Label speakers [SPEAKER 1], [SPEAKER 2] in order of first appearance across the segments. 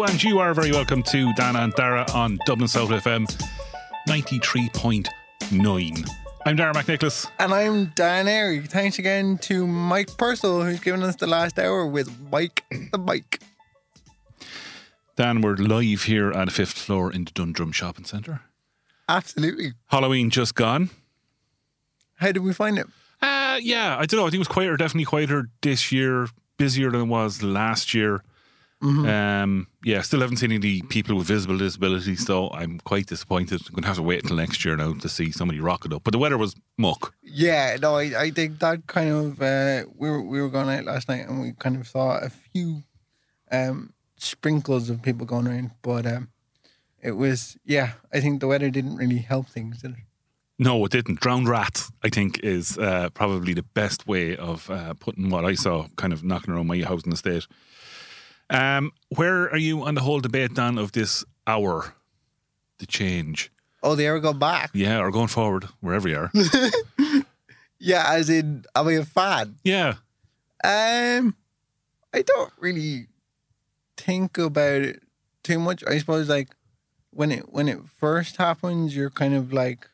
[SPEAKER 1] Hello, and you are very welcome to Dan and Dara on Dublin South FM 93.9. I'm Dara McNicholas.
[SPEAKER 2] And I'm Dan Airy. Thanks again to Mike Purcell, who's given us the last hour with Mike the Bike.
[SPEAKER 1] Dan, we're live here at the fifth floor in the Dundrum Shopping Centre.
[SPEAKER 2] Absolutely.
[SPEAKER 1] Halloween just gone.
[SPEAKER 2] How did we find it?
[SPEAKER 1] Uh, yeah, I don't know. I think it was quieter, definitely quieter this year, busier than it was last year. Um, yeah, still haven't seen any people with visible disabilities, so I'm quite disappointed. I'm going to have to wait until next year now to see somebody rock it up. But the weather was muck.
[SPEAKER 2] Yeah, no, I, I think that kind of uh, we were we were going out last night and we kind of saw a few um, sprinkles of people going around, but um, it was yeah. I think the weather didn't really help things. Did it?
[SPEAKER 1] No, it didn't. Drowned rats, I think, is uh, probably the best way of uh, putting what I saw kind of knocking around my house in the state. Um, where are you on the whole debate, Dan, of this hour, the change?
[SPEAKER 2] Oh, they ever go back?
[SPEAKER 1] Yeah, or going forward, wherever you are.
[SPEAKER 2] Yeah, as in, am I a fan?
[SPEAKER 1] yeah.
[SPEAKER 2] Um, I don't really think about it too much. I suppose like when it when it first happens, you're kind of like,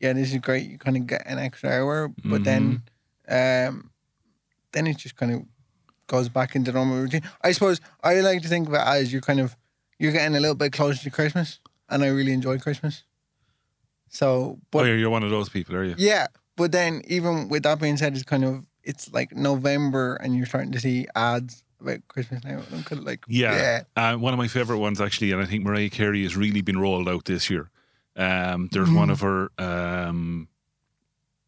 [SPEAKER 2] yeah, this is great. You kind of get an extra hour, but then, um, then it just kind of goes back into normal routine. I suppose I like to think of it as you're kind of you're getting a little bit closer to Christmas, and I really enjoy Christmas. So, but
[SPEAKER 1] oh, you're, one of those people, are you?
[SPEAKER 2] yeah, but then even with that being said, it's kind of it's like November and you're starting to see ads about Christmas now. I'm kind of like,
[SPEAKER 1] Yeah. Uh, one of my favourite ones, actually, and I think Mariah Carey has really been rolled out this year. Um, there's one of her. Um,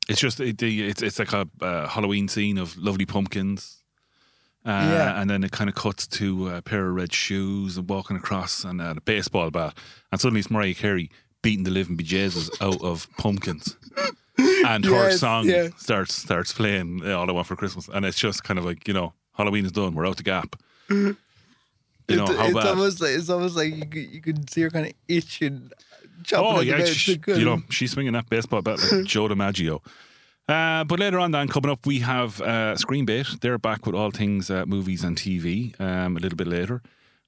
[SPEAKER 1] it's just it, it's it's like a uh, Halloween scene of lovely pumpkins. Uh,
[SPEAKER 2] Yeah.
[SPEAKER 1] And then it kind of cuts to a pair of red shoes and walking across and uh, a baseball bat. And suddenly it's Mariah Carey beating the living bejesus out of pumpkins. And her song
[SPEAKER 2] yeah.
[SPEAKER 1] starts starts playing uh, All I Want for Christmas. And it's just kind of like, you know, Halloween is done. We're out the gap. You know,
[SPEAKER 2] it's,
[SPEAKER 1] how
[SPEAKER 2] it's
[SPEAKER 1] bad.
[SPEAKER 2] almost like it's almost like you could, you could see her kind of itching, chopping
[SPEAKER 1] Oh
[SPEAKER 2] the
[SPEAKER 1] yeah, she, you know she's swinging that baseball bat like Joe DiMaggio. Uh, but later on, then coming up, we have uh, Screenbait. They're back with all things uh, movies and TV. Um, a little bit later,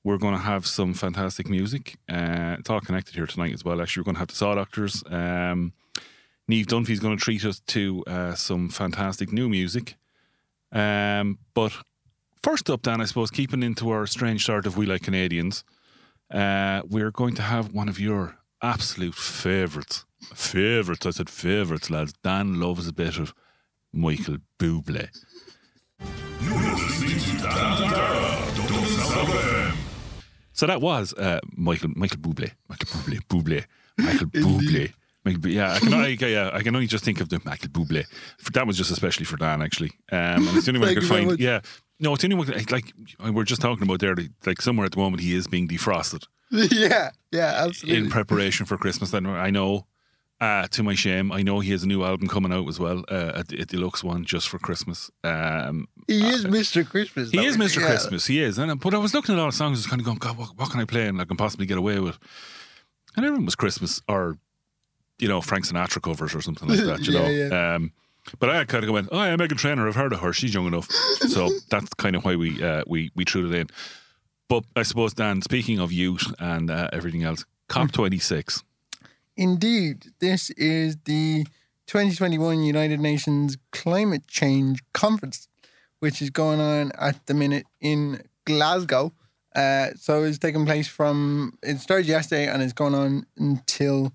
[SPEAKER 1] we're going to have some fantastic music. Uh, it's all connected here tonight as well. Actually, we're going to have the Saw Doctors. Um, Neve Dunphy's going to treat us to uh, some fantastic new music. Um, but first up, Dan, I suppose, keeping into our strange start of We Like Canadians, uh, we're going to have one of your absolute favourites. Favourites, I said favourites, lads. Dan loves a bit of Michael Bublé. So that was uh, Michael Michael Bublé, Michael Bublé, Bublé, Michael Bublé. Michael, yeah, I can only, yeah, I can only just think of the Michael Bublé. For, that was just especially for Dan, actually. Um, and it's the only one I could find.
[SPEAKER 2] much.
[SPEAKER 1] Yeah, no, it's the only one. Like we're just talking about there. Like somewhere at the moment, he is being defrosted
[SPEAKER 2] yeah, yeah, absolutely.
[SPEAKER 1] in preparation for Christmas. Then I know, uh, to my shame, I know he has a new album coming out as well, uh, a, a deluxe one just for Christmas. Um,
[SPEAKER 2] he is Mr. Christmas.
[SPEAKER 1] he is Mr.
[SPEAKER 2] Yeah.
[SPEAKER 1] Christmas. He is. And but I was looking at all the songs, just kind of going, God, what, what can I play and I can possibly get away with? And everyone was Christmas or, you know, Frank Sinatra covers or something like that. You
[SPEAKER 2] Yeah,
[SPEAKER 1] know. Um, but I kind of went, oh, yeah, Meghan Trainor. I've heard of her. She's young enough. so that's kind of why we uh, we we threw it in. But I suppose Dan, speaking of youth and uh, everything else, COP twenty six.
[SPEAKER 2] Indeed, this is the 2021 United Nations Climate Change Conference, which is going on at the minute in Glasgow. Uh, so it's taking place from, it started yesterday and it's going on until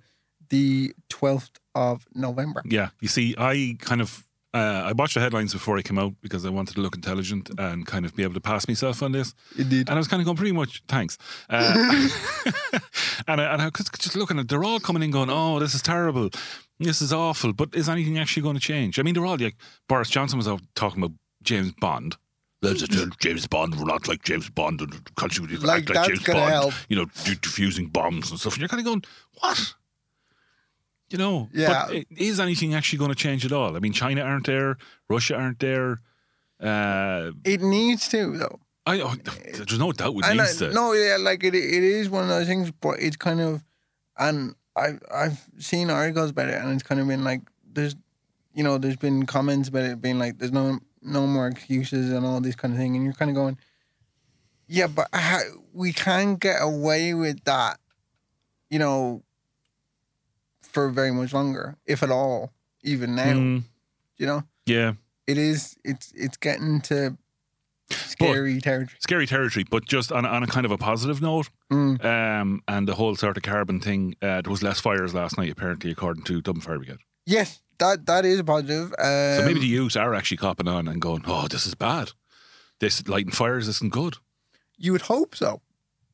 [SPEAKER 2] the 12th of November.
[SPEAKER 1] Yeah, you see, I kind of uh, I watched the headlines before I came out because I wanted to look intelligent and kind of be able to pass myself on this.
[SPEAKER 2] Indeed.
[SPEAKER 1] And I was kind of going, pretty much, thanks. Uh, and I, and I was just looking at, they're all coming in going, oh, this is terrible. This is awful. But is anything actually going to change? I mean, they're all like, Boris Johnson was out talking about James Bond. There's a James Bond, we're not like James Bond and
[SPEAKER 2] Like,
[SPEAKER 1] act like James Bond,
[SPEAKER 2] help.
[SPEAKER 1] you know, diffusing bombs and stuff. And you're kind of going, what? You know,
[SPEAKER 2] Yeah.
[SPEAKER 1] but is anything actually going to change at all? I mean, China aren't there, Russia aren't there. Uh,
[SPEAKER 2] It needs to, though.
[SPEAKER 1] I, oh, there's no doubt it
[SPEAKER 2] And I,
[SPEAKER 1] to.
[SPEAKER 2] no, yeah, like it, it is one of those things, but it's kind of, and I've I've seen articles about it, and it's kind of been like, there's, you know, there's been comments about it being like, there's no, no more excuses and all this kind of thing, and you're kind of going, Yeah, but how, we can't get away with that, you know, for very much longer, if at all, even now.
[SPEAKER 3] Mm,
[SPEAKER 2] You know,
[SPEAKER 3] yeah,
[SPEAKER 2] it is. It's it's getting to scary territory.
[SPEAKER 3] scary territory. But just on, on a kind of a positive note,
[SPEAKER 2] Mm.
[SPEAKER 3] um, and the whole sort of carbon thing, uh, there was less fires last night, apparently, according to Dublin Fire Brigade.
[SPEAKER 2] Yes, that that is positive. Um,
[SPEAKER 3] So maybe the youth are actually copping on and going, "Oh, this is bad. This lighting fires isn't good."
[SPEAKER 2] you would hope so.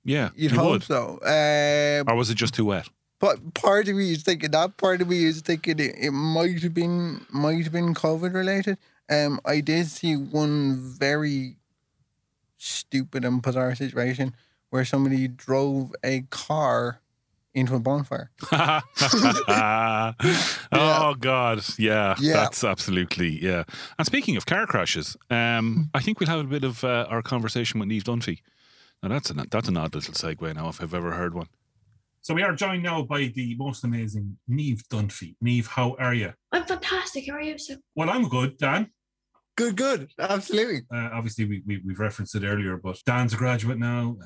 [SPEAKER 3] Yeah,
[SPEAKER 2] You'd
[SPEAKER 3] you
[SPEAKER 2] hope
[SPEAKER 3] would.
[SPEAKER 2] so. Um,
[SPEAKER 3] Or was it just too wet?
[SPEAKER 2] But part of me is thinking that part of me is thinking it, it might have been might have been COVID related. Um, I did see one very stupid and bizarre situation where somebody drove a car into a bonfire.
[SPEAKER 3] oh God, yeah,
[SPEAKER 2] Yeah.
[SPEAKER 3] that's absolutely yeah. And speaking of car crashes, um, I think we'll have a bit of uh, our conversation with Neve Dunphy. Now that's an that's an odd little segue now if I've ever heard one. So we are joined now by the most amazing Neve Dunphy. Neve, how are you?
[SPEAKER 4] I'm fantastic. How are you, sir?
[SPEAKER 3] Well, I'm good, Dan.
[SPEAKER 2] Good, good, absolutely.
[SPEAKER 3] Uh, obviously, we, we we've referenced it earlier, but Dan's a graduate now.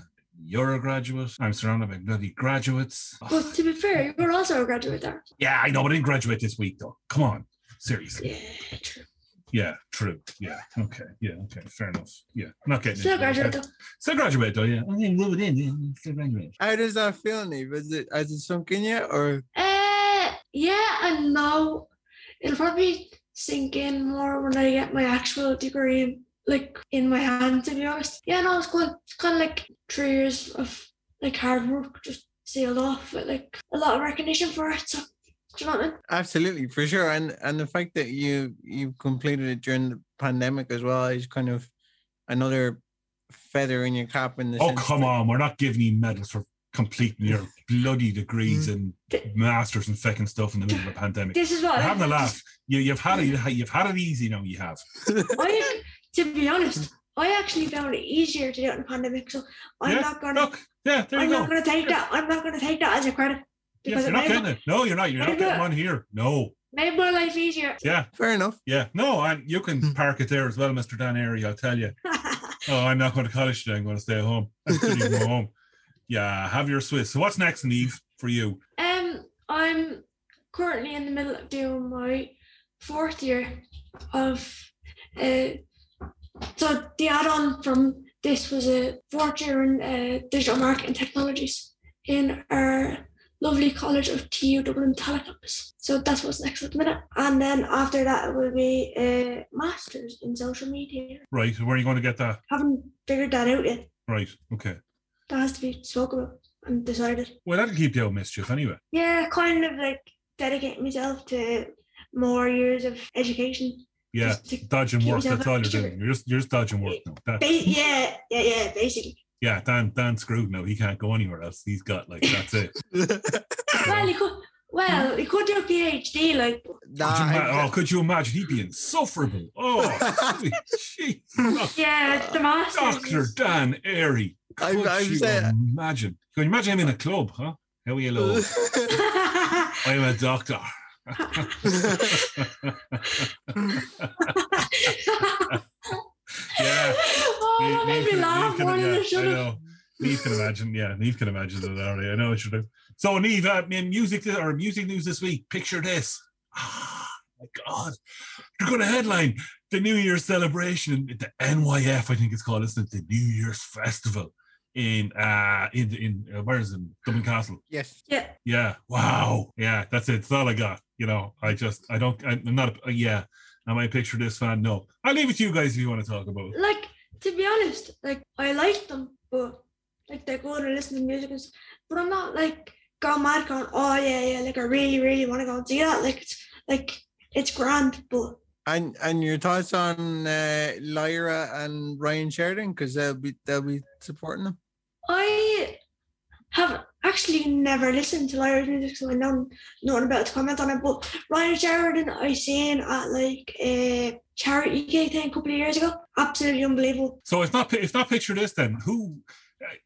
[SPEAKER 3] You're a graduate. I'm surrounded by bloody graduates.
[SPEAKER 4] But to be fair, you're also a graduate there.
[SPEAKER 3] Yeah, I know, but I didn't graduate this week though. Come on, seriously.
[SPEAKER 4] Yeah, true.
[SPEAKER 3] Yeah, true. Yeah, okay. Yeah, okay. Fair enough. Yeah, I'm not getting
[SPEAKER 4] Still graduate
[SPEAKER 3] okay?
[SPEAKER 4] though.
[SPEAKER 3] Still graduate though. Yeah, okay, rub it in. Yeah, still graduate.
[SPEAKER 2] How does that feel, Neve? Is it has it sunk in yet, or
[SPEAKER 4] Uh, yeah and no. It'll probably sink in more when I get my actual degree, like in my hand. To be honest, yeah, no, it's good. It's kind of like three years of like hard work just sealed off with like a lot of recognition for it. So, do you know what I mean?
[SPEAKER 2] absolutely for sure? And and the fact that you you completed it during the pandemic as well is kind of another feather in your cap. In the
[SPEAKER 3] Oh come
[SPEAKER 2] that-
[SPEAKER 3] on, we're not giving you medals for completing your bloody degrees mm. and masters and fucking stuff in the middle of a pandemic.
[SPEAKER 4] This is what
[SPEAKER 3] You're having a laugh. You, you've had it. You've had it easy now. You have.
[SPEAKER 4] I, to be honest, I actually found it easier to do it in the pandemic. So I'm
[SPEAKER 3] Yeah,
[SPEAKER 4] not gonna.
[SPEAKER 3] Look, yeah, there you
[SPEAKER 4] I'm
[SPEAKER 3] go.
[SPEAKER 4] not gonna take that. I'm not gonna take that as a credit
[SPEAKER 3] Yeah,
[SPEAKER 4] because
[SPEAKER 3] you're not getting it. No, you're not. You're not getting one here. No.
[SPEAKER 4] made my life easier.
[SPEAKER 3] Yeah,
[SPEAKER 2] Fair enough.
[SPEAKER 3] yeah. No, and you can park it there as well, Mr. Dan Airy. I'll tell you. Oh, I'm not going to college today. I'm going to stay at home. I'm going to go home. Yeah, have your Swiss. So what's next, Neve, for you?
[SPEAKER 4] um, I'm currently in the middle of doing my fourth year of. Uh, so the add-on from this was a fourth year in uh, digital marketing technologies in our lovely college of TU Dublin Telecampus. So that's what's next at the minute. And then after that, it will be a master's in social media.
[SPEAKER 3] Right. So where are you going to get that?
[SPEAKER 4] Haven't figured that out yet.
[SPEAKER 3] Right. Okay.
[SPEAKER 4] That has to be spoken about and decided.
[SPEAKER 3] Well, that'll keep you out of mischief anyway.
[SPEAKER 4] Yeah, kind of like dedicate myself to more years of education.
[SPEAKER 3] Yeah. Dodging work. That's all you're doing. You're just, you're just dodging work now.
[SPEAKER 4] Yeah, yeah, yeah, basically.
[SPEAKER 3] Yeah. Dan, Dan screwed now. He can't go anywhere else. He's got like, that's it.
[SPEAKER 4] Well, he could. Well, he could do a PhD, like.
[SPEAKER 2] Nah,
[SPEAKER 3] Could you ima- oh, could you imagine? He'd be insufferable. Oh, jeez.
[SPEAKER 4] Yeah, the masters.
[SPEAKER 3] Doctor Dan Airy.
[SPEAKER 2] I'm-
[SPEAKER 3] Could
[SPEAKER 2] I'm
[SPEAKER 3] you
[SPEAKER 2] saying-
[SPEAKER 3] imagine? Can you imagine him in a club, huh? How are you, love? I'm a doctor. yeah.
[SPEAKER 4] Oh, that made me laugh more than
[SPEAKER 3] yeah,
[SPEAKER 4] I should have.
[SPEAKER 3] Neve can imagine. Yeah, Neve can imagine it already. I know I should have. So, Neve, uh, in music or music news this week. Picture this. Ah, my God, you're going to headline the New Year's celebration, the NYF, I think it's called, isn't it? The New Year's Festival in uh in in uh, where is it? Dublin Castle.
[SPEAKER 2] yes.
[SPEAKER 4] Yeah,
[SPEAKER 3] Yeah. Wow. Yeah, that's it. That's all I got. You know, I just I don't I'm not a, yeah. Am I a picture this fan? No. I'll leave it to you guys if you want to talk about it.
[SPEAKER 4] like to be honest, like I like them, but like they're good and listen to music, and, but I'm not like going mad, going, oh yeah, yeah, like I really, really want to go and see that. Like it's like it's grand, but
[SPEAKER 2] And and your thoughts on uh, Lyra and Ryan Sheridan because they'll be they'll be supporting them.
[SPEAKER 4] I have actually never listened to Lyra's music, so I know nothing about to comment on it. But Ryan Sheridan, I seen at like a charity gig thing a couple of years ago. Absolutely unbelievable.
[SPEAKER 3] So if not if not picture this then, who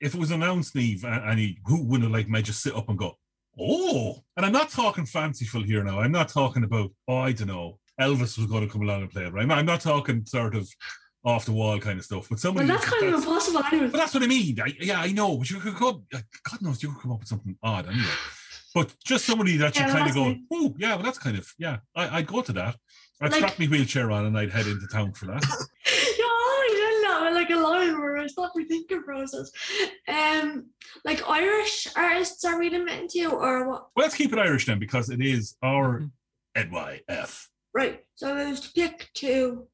[SPEAKER 3] if it was announced, Neve, and, and he who would have like made just sit up and go, Oh, and I'm not talking fanciful here now. I'm not talking about, oh, I don't know, Elvis was going to come along and play it, right? I'm not talking sort of, off the wall kind of stuff. But
[SPEAKER 4] Well,
[SPEAKER 3] somebody
[SPEAKER 4] that's kind of impossible anyway.
[SPEAKER 3] but that's what I mean. I, yeah, I know. But you could come, God knows you could come up with something odd anyway. But just somebody that you
[SPEAKER 4] Yeah,
[SPEAKER 3] kind of go, oh yeah, well that's kind of yeah. I, I'd go to that. I'd
[SPEAKER 4] Like-
[SPEAKER 3] strap my wheelchair on and I'd head into town for that.
[SPEAKER 4] You're already done like a line where I stop my thinking process. Um, like Irish artists are we limited to, or what?
[SPEAKER 3] Well, let's keep it Irish then because it is our
[SPEAKER 4] Mm-hmm.
[SPEAKER 3] NYF.
[SPEAKER 4] Right. So if I was to pick two,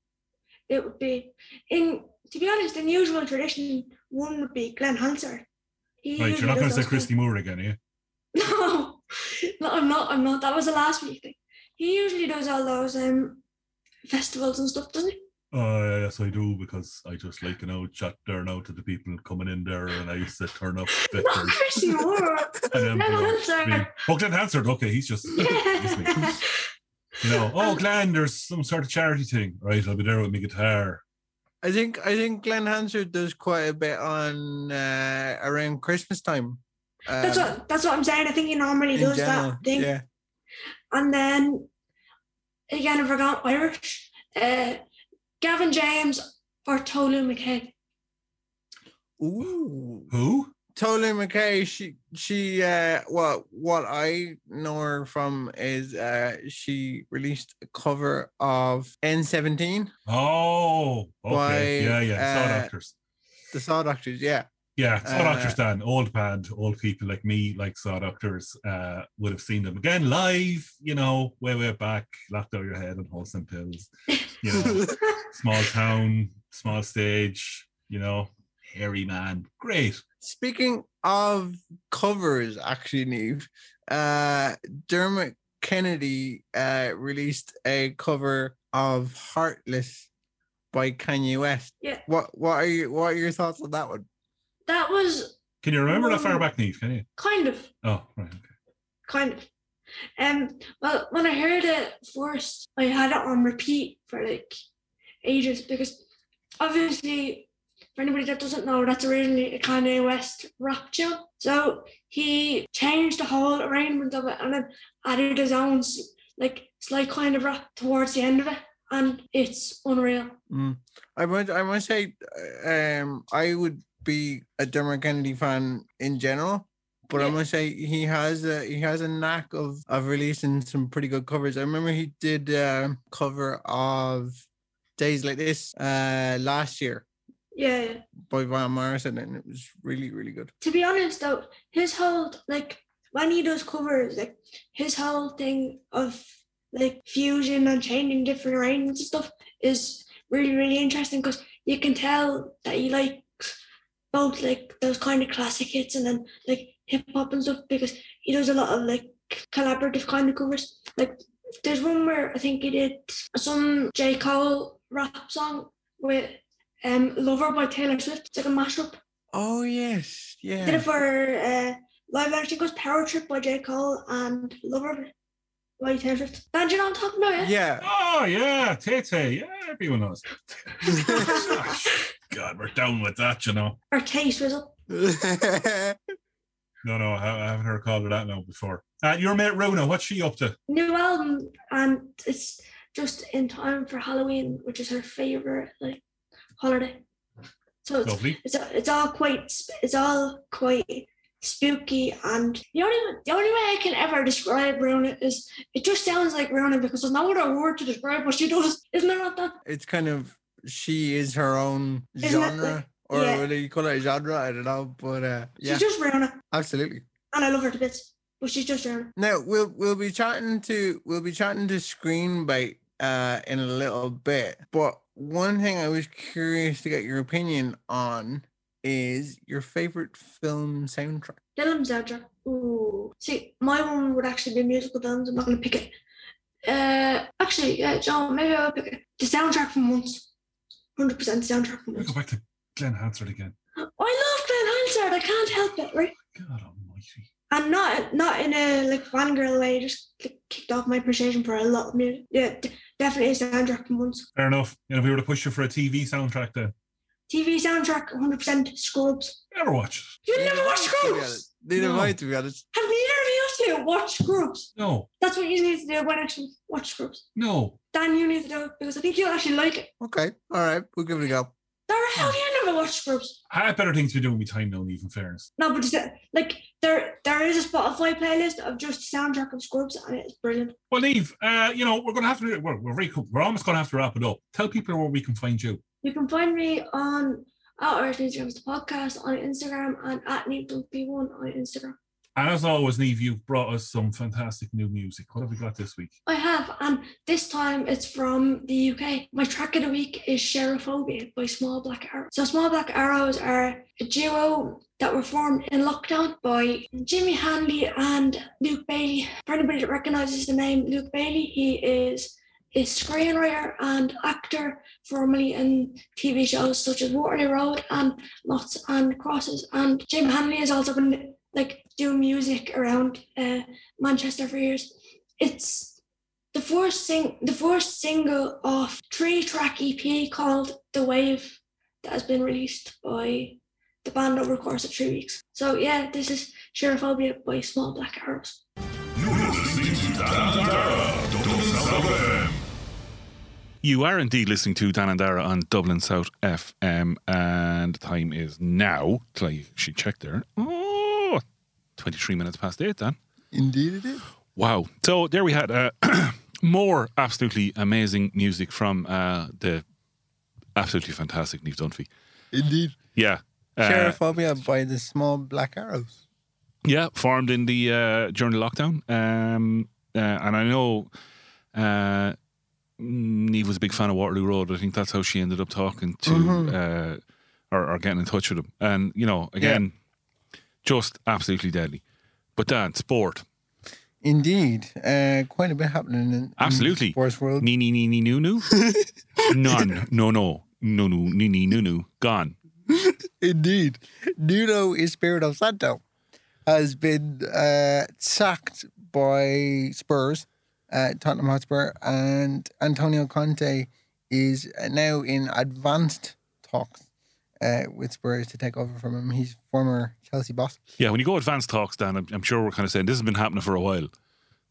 [SPEAKER 4] it would be in. To be honest, in usual tradition, one would be Glen Hansard. He
[SPEAKER 3] Right, you're not going to say Christy Moore again, are you?
[SPEAKER 4] No, no, I'm not. I'm not. That was the last week thing. He usually does all those um festivals and stuff, doesn't he?
[SPEAKER 3] Uh, yes, I do because I just like you know chat there now to the people coming in there, and I used to turn up
[SPEAKER 4] Not. Chrissy Moore.
[SPEAKER 3] and Glen
[SPEAKER 4] Hansard.
[SPEAKER 3] Oh, Glen Hansard. Okay, he's just me. You know. Oh, Glen, there's some sort of charity thing, right? I'll be there with my guitar.
[SPEAKER 2] I think I think Glen Hansard does quite a bit on uh, around Christmas time.
[SPEAKER 4] That's
[SPEAKER 2] Um,
[SPEAKER 4] what. That's what I'm saying. I think he normally does
[SPEAKER 2] general,
[SPEAKER 4] that thing.
[SPEAKER 2] Yeah.
[SPEAKER 4] And then again, if we're going Irish, uh, Gavin James or Tolü Makay.
[SPEAKER 2] Ooh.
[SPEAKER 3] Who?
[SPEAKER 2] Tolü Makay, she she uh what what I know her from is uh she released a cover of N17,
[SPEAKER 3] Oh, okay.
[SPEAKER 2] Why,
[SPEAKER 3] yeah, yeah. Saw
[SPEAKER 2] uh,
[SPEAKER 3] Doctors.
[SPEAKER 2] the Saw Doctors, yeah.
[SPEAKER 3] Yeah, Saw
[SPEAKER 2] uh,
[SPEAKER 3] Doctors, Dan. Old band, old people like me, like Saw Doctors, uh, would have seen them again live, you know, way, way back, locked out your head on wholesome pills. You know, small town, small stage, you know, hairy man. Great.
[SPEAKER 2] Speaking of covers, actually, Neve, uh, Dermot Kennedy uh, released a cover of "Heartless" by Kanye West.
[SPEAKER 4] Yeah.
[SPEAKER 2] What What are you What are your thoughts on that one?
[SPEAKER 4] That was
[SPEAKER 3] Can you remember that far back, Neve? Can you?
[SPEAKER 4] kind of,
[SPEAKER 3] Oh, right. Okay.
[SPEAKER 4] kind of. Um, well, when I heard it first, I had it on repeat for like ages because obviously, for anybody that doesn't know, that's originally a Kanye West rap tune. So he changed the whole arrangement of it and then added his own like slight kind of rap towards the end of it, and it's unreal.
[SPEAKER 2] I must I must say, um, I would be a Dermot Kennedy fan in general, but I
[SPEAKER 4] Yeah.
[SPEAKER 2] must say he has a he has a knack of of releasing some pretty good covers. I remember he did a cover of Days Like This uh last year
[SPEAKER 4] Yeah,
[SPEAKER 2] by Van Morrison, and it was really really good.
[SPEAKER 4] to be honest though, his whole like when he does covers, like his whole thing of like fusion and changing different arrangements and stuff is really really interesting because you can tell that he likes both like those kind of classic hits and then like hip hop and stuff because he does a lot of like collaborative kind of covers. Like there's one where I think he did some J Cole rap song with um Lover by Taylor Swift. It's like a mashup.
[SPEAKER 2] Oh yes, Yeah.
[SPEAKER 4] Did it for uh, live action goes Power Trip by J. Cole and Lover by Taylor Swift. Dan, do you know what I'm talking about? Yeah.
[SPEAKER 2] Yeah.
[SPEAKER 3] Oh, yeah. Tay Tay. Yeah, everyone knows. God, we're down with that, you know.
[SPEAKER 4] Or Tay Swizzle.
[SPEAKER 3] No, no, I, I haven't heard called her that now before. Uh, your mate Rona, what's she up to?
[SPEAKER 4] New album and it's just in time for Halloween, which is her favorite like holiday. So it's
[SPEAKER 3] Lovely.
[SPEAKER 4] it's, it's all quite it's all quite spooky and the only the only way I can ever describe Rona is it just sounds like Rona because there's no other word to describe what she does. Isn't there not that?
[SPEAKER 2] it's kind of she is her own
[SPEAKER 4] Isn't
[SPEAKER 2] genre,
[SPEAKER 4] like-
[SPEAKER 2] or
[SPEAKER 4] yeah.
[SPEAKER 2] whether you call it a genre, I don't know, but uh, yeah,
[SPEAKER 4] She's just Rona
[SPEAKER 2] absolutely.
[SPEAKER 4] and I love her to bits. But she's just Rona.
[SPEAKER 2] Now we'll we'll be chatting to we'll be chatting to Screenbite uh in a little bit. But one thing I was curious to get your opinion on is your favorite film soundtrack.
[SPEAKER 4] Film soundtrack. Ooh. See, my one would actually be musical films. I'm not gonna pick it. Uh actually, yeah, John, maybe I'll pick it. The soundtrack from once. Hundred percent soundtrack from
[SPEAKER 3] We'll
[SPEAKER 4] once.
[SPEAKER 3] go back to Glen Hansard again.
[SPEAKER 4] I love Glen Hansard, I can't help it, right?
[SPEAKER 3] God almighty.
[SPEAKER 4] And not not in a like fangirl way, just like, kicked off my appreciation for a lot of music. Yeah, d- definitely a soundtrack from once.
[SPEAKER 3] Fair enough. You know, if we were to push you for a TV soundtrack then,
[SPEAKER 4] TV soundtrack, 100% Scrubs.
[SPEAKER 3] never watch it.
[SPEAKER 4] You never watched
[SPEAKER 2] To be
[SPEAKER 4] Scrubs?
[SPEAKER 2] honest. Neither
[SPEAKER 3] No.
[SPEAKER 2] have I, to be honest.
[SPEAKER 4] Have neither of you have to watch Scrubs.
[SPEAKER 3] No,
[SPEAKER 4] That's what you need to do when actually watch Scrubs.
[SPEAKER 3] no.
[SPEAKER 4] Dan, you need to do it because I think you'll actually like it.
[SPEAKER 2] Okay, all right, we'll give it a go.
[SPEAKER 4] Dara, how hmm. do you never watch Scrubs?
[SPEAKER 3] I have better things to be doing with my time now, Neve, in fairness.
[SPEAKER 4] No, but it's, uh, like there, there is a Spotify playlist of just soundtrack of Scrubs, and it's brilliant.
[SPEAKER 3] Well, Neve, uh, you know, we're going to have to, we're, we're, very, we're almost going to have to wrap it up. Tell people where we can find you.
[SPEAKER 4] You can find me on at Irish Newsrooms the podcast on Instagram and at NeveP1 on Instagram.
[SPEAKER 3] As always, Neve, you've brought us some fantastic new music. What have we got this week?
[SPEAKER 4] I have, and this time it's from the UK. My track of the week is Sherophobia by Small Black Arrows. So Small Black Arrows are a duo that were formed in lockdown by Jimmy Hanley and Luke Bailey. For anybody that recognizes the name Luke Bailey, he is a screenwriter and actor, formerly in TV shows such as Waterloo Road and Noughts and Crosses. And Jim Hanley has also been like doing music around uh, Manchester for years. It's the first sing the first single of three track EP called The Wave that has been released by the band over the course of three weeks. So yeah, this is Sherophobia by Small Black Arrows.
[SPEAKER 1] You are indeed listening to Dan and Dara on Dublin South FM, and the time is now. Till I actually check there. Oh, 23 minutes past eight, Dan.
[SPEAKER 2] Indeed, it is.
[SPEAKER 1] Wow. So there we had uh, more absolutely amazing music from uh, the absolutely fantastic Neve Dunphy.
[SPEAKER 2] Indeed.
[SPEAKER 1] Yeah. Uh,
[SPEAKER 2] Sherophobia by the Small Black Arrows.
[SPEAKER 1] Yeah, formed in the uh, during the lockdown, um, uh, and I know uh, Neve was a big fan of Waterloo Road. I think that's how she ended up talking to
[SPEAKER 2] Mhm.
[SPEAKER 1] uh, or, or getting in touch with him. And you know, again, just absolutely deadly. But Dan, sport,
[SPEAKER 2] Indeed. Uh, quite a bit happening in, in
[SPEAKER 1] Absolutely.
[SPEAKER 2] the sports world.
[SPEAKER 1] nee nee nee nee noo noo, none, no no no no nee nee noo noo, gone.
[SPEAKER 2] Indeed. Nuno Espirito Santo has been uh, sacked by Spurs, uh, Tottenham Hotspur, and Antonio Conte is now in advanced talks uh, with Spurs to take over from him. He's former Chelsea boss.
[SPEAKER 1] Yeah, when you go advanced talks, Dan, I'm, I'm sure we're kind of saying this has been happening for a while.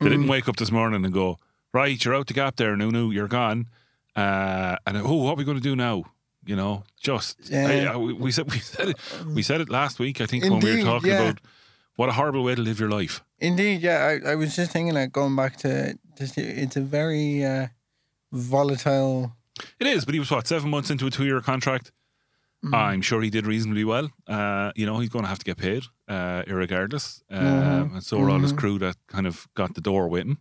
[SPEAKER 1] They didn't wake up this morning and go, right, you're out the gap there, no, no, you're gone. Uh, and oh, what are we going to do now? You know, just
[SPEAKER 2] Yeah.
[SPEAKER 1] I- I- we, said we said it we said it last week. I think when we were talking
[SPEAKER 2] yeah.
[SPEAKER 1] about what a horrible way to live your life.
[SPEAKER 2] Indeed, yeah. I, I was just thinking, like, going back to, to it's a very uh, volatile.
[SPEAKER 1] It is, but he was what seven months into a two-year contract.
[SPEAKER 2] Mm-hmm.
[SPEAKER 1] I'm sure he did reasonably well. Uh, you know, he's going to have to get paid, uh, irregardless. Um,
[SPEAKER 2] Mhm.
[SPEAKER 1] And so are all his
[SPEAKER 2] Mhm.
[SPEAKER 1] crew that kind of got the door with him.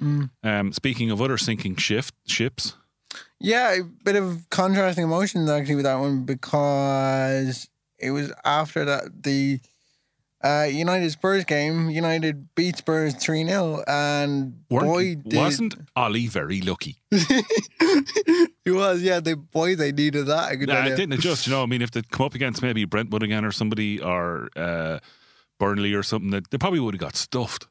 [SPEAKER 2] Mm.
[SPEAKER 1] Um, speaking of other sinking shift ships,
[SPEAKER 2] Yeah, a bit of contrasting emotions actually with that one because it was after that the uh, United Spurs game. United beat Spurs three 0 and
[SPEAKER 1] weren't,
[SPEAKER 2] boy did
[SPEAKER 1] wasn't Ole very lucky?
[SPEAKER 2] he was yeah. The boy they needed that. I could
[SPEAKER 1] Nah, didn't adjust. You know, I mean, if they'd come up against maybe Brentford again or somebody or uh, Burnley or something, that they probably would have got stuffed.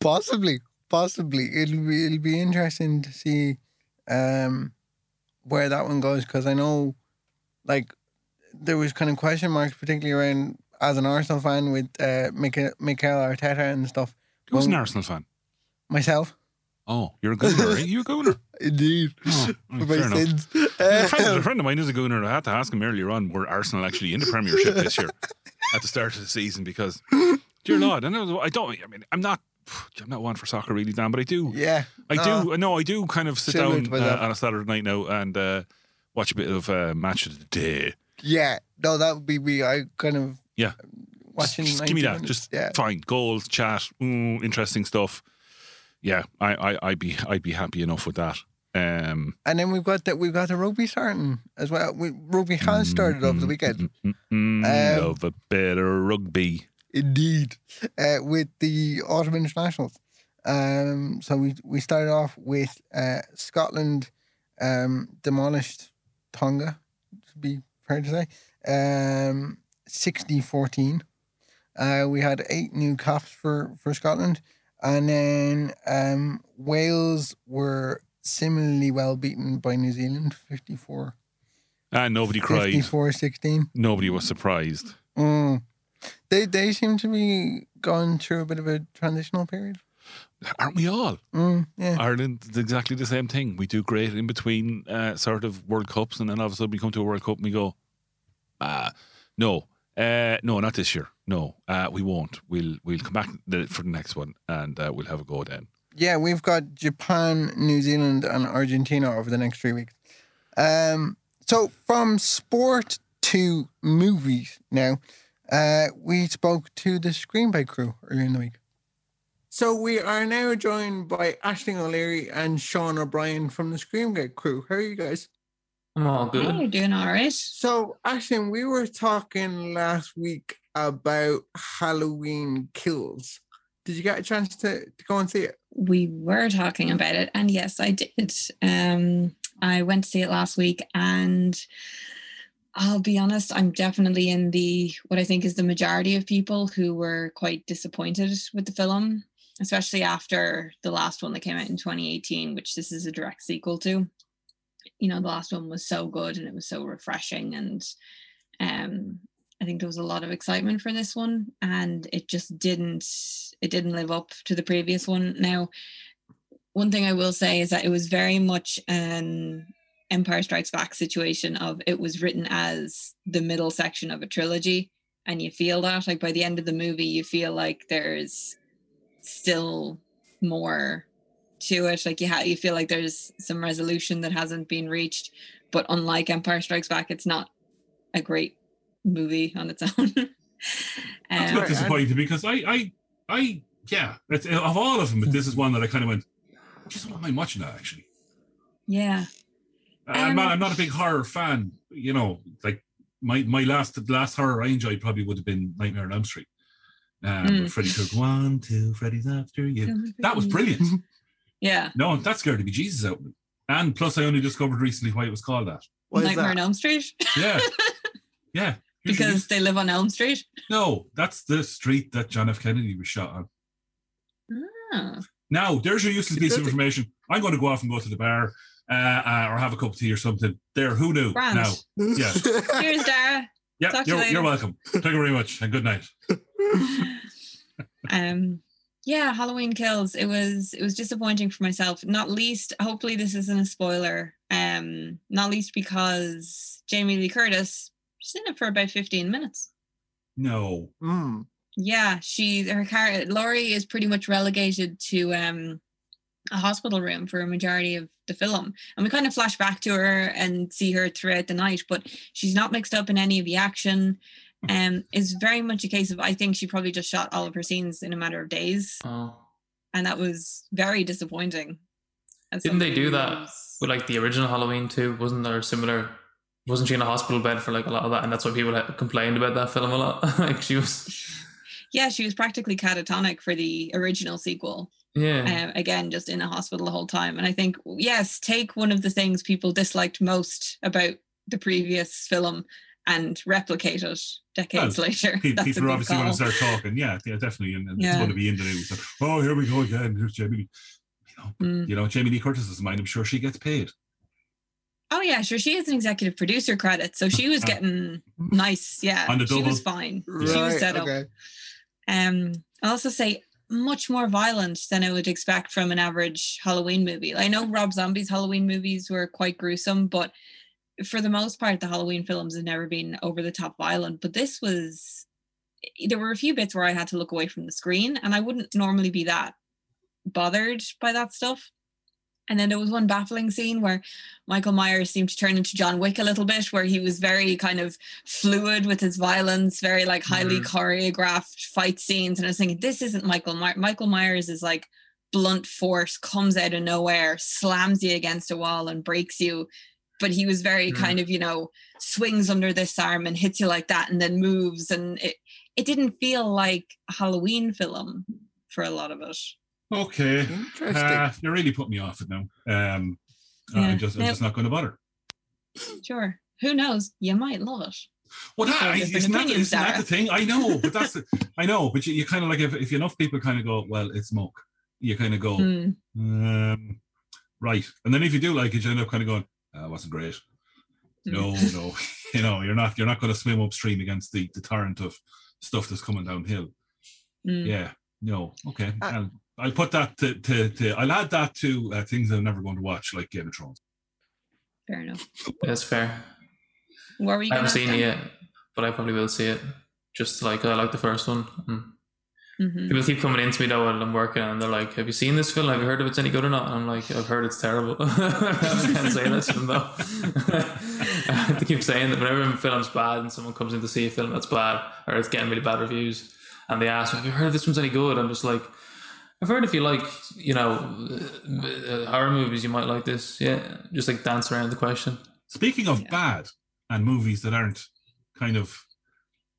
[SPEAKER 2] Possibly, possibly. It'll be it'll be interesting to see um, where that one goes because I know, like, there was kind of question marks, particularly around as an Arsenal fan with uh, Mikel, Mikel Arteta and stuff.
[SPEAKER 1] Who's an Arsenal fan?
[SPEAKER 2] Myself,
[SPEAKER 1] Oh, you're a gooner. are you? You're a gooner.
[SPEAKER 2] indeed,
[SPEAKER 1] Oh, fair
[SPEAKER 2] my
[SPEAKER 1] enough.
[SPEAKER 2] sins.
[SPEAKER 1] A friend, a friend of mine is a gooner. I had to ask him earlier on were Arsenal actually in the Premiership this year at the start of the season because, dear Lord, and I don't. I mean, I'm not. I'm not one for soccer really, Dan, but I do.
[SPEAKER 2] yeah,
[SPEAKER 1] I
[SPEAKER 2] no,
[SPEAKER 1] do. No, I do kind of sit down uh, on a Saturday night now and uh, watch a bit of uh, match of the day.
[SPEAKER 2] Yeah, no, that would be me. I kind of
[SPEAKER 1] Yeah.
[SPEAKER 2] watching.
[SPEAKER 1] Just, just give me that.
[SPEAKER 2] minutes.
[SPEAKER 1] Just
[SPEAKER 2] yeah.
[SPEAKER 1] fine. Goals, chat, mm, interesting stuff. Yeah, I, I, I'd be, I'd be happy enough with that. Um,
[SPEAKER 2] And then we've got that. We've got the rugby starting as well. We, rugby has started over the weekend.
[SPEAKER 1] mm, mm,
[SPEAKER 2] Um,
[SPEAKER 1] love a bit of rugby.
[SPEAKER 2] Indeed, uh, with the autumn internationals. Um, so we we started off with uh, Scotland um, demolished Tonga, to be fair to say, um, 60-14. Uh, we had eight new caps for, for Scotland. And then um, Wales were similarly well beaten by New Zealand, 54
[SPEAKER 1] And nobody cried.
[SPEAKER 2] 54 16.
[SPEAKER 1] Nobody was surprised.
[SPEAKER 2] Mm. They they seem to be going through a bit of a transitional period.
[SPEAKER 1] Aren't we all?
[SPEAKER 2] Mm, yeah.
[SPEAKER 1] Ireland's exactly the same thing. We do great in between uh, sort of World Cups, and then all of a sudden we come to a World Cup and we go, ah, no, uh, no, not this year. No, uh, we won't. We'll we'll come back the- for the next one, and uh, we'll have a go then.
[SPEAKER 2] Yeah, we've got Japan, New Zealand, and Argentina over the next three weeks. Um, so from sport to movies now, uh, we spoke to the Screenplay crew earlier in the week. So we are now joined by Ashling O'Leary and Sean O'Brien from the Screenplay crew. How are you guys?
[SPEAKER 5] I'm all good.
[SPEAKER 6] You're doing all right.
[SPEAKER 2] So, Ashling, we were talking last week about Halloween Kills. Did you get a chance to, to go and see it?
[SPEAKER 6] We were talking about it, and yes, I did. Um, I went to see it last week, and I'll be honest, I'm definitely in the what I think is the majority of people who were quite disappointed with the film, especially after the last one that came out in 2018, which this is a direct sequel to. You know, the last one was so good and it was so refreshing, and um, I think there was a lot of excitement for this one, and it just didn't. It didn't live up to the previous one. Now, one thing I will say is that it was very much an Empire Strikes Back situation of it was written as the middle section of a trilogy, and you feel that like by the end of the movie, you feel like there's still more to it. Like you ha- you feel like there's some resolution that hasn't been reached. But unlike Empire Strikes Back, it's not a great movie on its own.
[SPEAKER 3] That's a
[SPEAKER 6] Um,
[SPEAKER 3] bit disappointing because I, I, I, yeah, it's, of all of them, but this is one that I kind of went, I just don't mind watching that actually.
[SPEAKER 6] yeah.
[SPEAKER 3] I'm, not,
[SPEAKER 6] Um,
[SPEAKER 3] I'm not a big horror fan, you know, like my, my last the last horror I enjoyed probably would have been Nightmare on Elm Street. Um,
[SPEAKER 6] Mm.
[SPEAKER 3] Freddy took one, two, Freddy's after you. That was brilliant.
[SPEAKER 6] Yeah.
[SPEAKER 3] No, that scared the bejesus out of me. And plus, I only discovered recently why it was called that.
[SPEAKER 2] What is
[SPEAKER 6] Nightmare on? Elm Street
[SPEAKER 3] Yeah, yeah. Here's
[SPEAKER 6] because
[SPEAKER 3] news.
[SPEAKER 6] they live on Elm Street.
[SPEAKER 3] no, that's the street that John F. Kennedy was shot on.
[SPEAKER 6] Oh.
[SPEAKER 3] Now, there's your useless piece of information. I'm going to go off and go to the bar uh, uh, or have a cup of tea or something. There, who knew?
[SPEAKER 6] Grand.
[SPEAKER 3] Now, yeah.
[SPEAKER 6] Cheers, Dara.
[SPEAKER 3] yeah,
[SPEAKER 6] you
[SPEAKER 3] you're,
[SPEAKER 6] later.
[SPEAKER 3] you're welcome. Thank you very much, and good night.
[SPEAKER 6] um yeah halloween kills. It was it was disappointing for myself. Not least hopefully this isn't a spoiler um not least because jamie lee curtis she's in it for about 15 minutes.
[SPEAKER 3] No,
[SPEAKER 2] Mm.
[SPEAKER 6] yeah she her car laurie is pretty much relegated to um a hospital room for a majority of the film. And we kind of flash back to her and see her throughout the night but she's not mixed up in any of the action um it's very much a case of i think she probably just shot all of her scenes in a matter of days
[SPEAKER 5] Oh.
[SPEAKER 6] and that was very disappointing
[SPEAKER 5] Didn't they do that
[SPEAKER 6] was-
[SPEAKER 5] with like the original Halloween too? Wasn't there similar? Wasn't she in a hospital bed for like a lot of that, and that's why people complained about that film a lot? like she was,
[SPEAKER 6] yeah she was practically catatonic for the original sequel
[SPEAKER 5] yeah.
[SPEAKER 6] um, again just in a hospital the whole time and i think yes take one of the things people disliked most about the previous film and replicate it decades later
[SPEAKER 3] Pe-
[SPEAKER 6] That's
[SPEAKER 3] people are obviously going
[SPEAKER 6] call.
[SPEAKER 3] to start talking. Yeah, yeah, definitely. And, and it's going to be in the news. Like, oh, here we go again. Here's Jamie. You know,
[SPEAKER 6] Mm.
[SPEAKER 3] you know, Jamie Lee Curtis is mine. I'm sure she gets paid.
[SPEAKER 6] oh yeah sure she has an executive producer credit so she was
[SPEAKER 3] Ah.
[SPEAKER 6] getting nice yeah
[SPEAKER 3] On the
[SPEAKER 6] she was
[SPEAKER 3] double.
[SPEAKER 6] fine she was set up
[SPEAKER 2] okay.
[SPEAKER 6] Um, I'll also say much more violent than I would expect from an average Halloween movie. I know Rob Zombie's Halloween movies were quite gruesome, but for the most part, the Halloween films have never been over the top violent. But this was, there were a few bits where I had to look away from the screen, and I wouldn't normally be that bothered by that stuff. And then there was one baffling scene where Michael Myers seemed to turn into John Wick a little bit, where he was very kind of fluid with his violence, very like highly
[SPEAKER 3] Mhm.
[SPEAKER 6] choreographed fight scenes. And I was thinking, this isn't Michael Myers. Michael Myers is like blunt force, comes out of nowhere, slams you against a wall and breaks you. But he was very
[SPEAKER 5] Mm.
[SPEAKER 6] kind of, you know, swings under this arm and hits you like that and then moves. And it, it didn't feel like a Halloween film for a lot of it.
[SPEAKER 3] Okay.
[SPEAKER 2] Interesting.
[SPEAKER 3] Uh, you're really put me off it now. Um,
[SPEAKER 6] Yeah.
[SPEAKER 3] I'm just, I'm
[SPEAKER 6] Now-
[SPEAKER 3] just not going to bother.
[SPEAKER 6] Sure. Who knows? You might love it.
[SPEAKER 3] Well, that,
[SPEAKER 6] People
[SPEAKER 3] isn't, that,
[SPEAKER 6] opinions,
[SPEAKER 3] isn't that the thing? I know, but that's the, I know, but you, you kind of like if, if enough people kind of go, well, it's smoke. You kind of go,
[SPEAKER 6] Hmm.
[SPEAKER 3] um, right, and then if you do like it, you end up kind of going, wasn't great.
[SPEAKER 6] Hmm.
[SPEAKER 3] No, no, you know, you're not you're not going to swim upstream against the, the torrent of stuff that's coming downhill.
[SPEAKER 6] Mm.
[SPEAKER 3] Yeah, no, okay.
[SPEAKER 2] Uh,
[SPEAKER 3] I'll, I'll put that to, to, to I'll add that to uh, things I'm never going to watch, like Game of Thrones.
[SPEAKER 6] Fair enough.
[SPEAKER 5] That's fair.
[SPEAKER 6] What were you
[SPEAKER 5] I haven't seen it yet, but I probably will see it. Just like I like the first one. Mm.
[SPEAKER 6] Hmm
[SPEAKER 5] People keep coming into me though while I'm working, and they're like, "Have you seen this film? Have you heard if it's any good or not?" And I'm like, "I've heard it's terrible." I can't say that to them though. they keep saying that whenever a film's bad and someone comes in to see a film that's bad or it's getting really bad reviews, and they ask, "Have you heard if this one's any good?" I'm just like, "I've heard if you like, you know, uh, uh, horror movies, you might like this." Yeah, just like dance around the question.
[SPEAKER 3] Speaking of
[SPEAKER 6] Yeah.
[SPEAKER 3] bad and movies that aren't kind of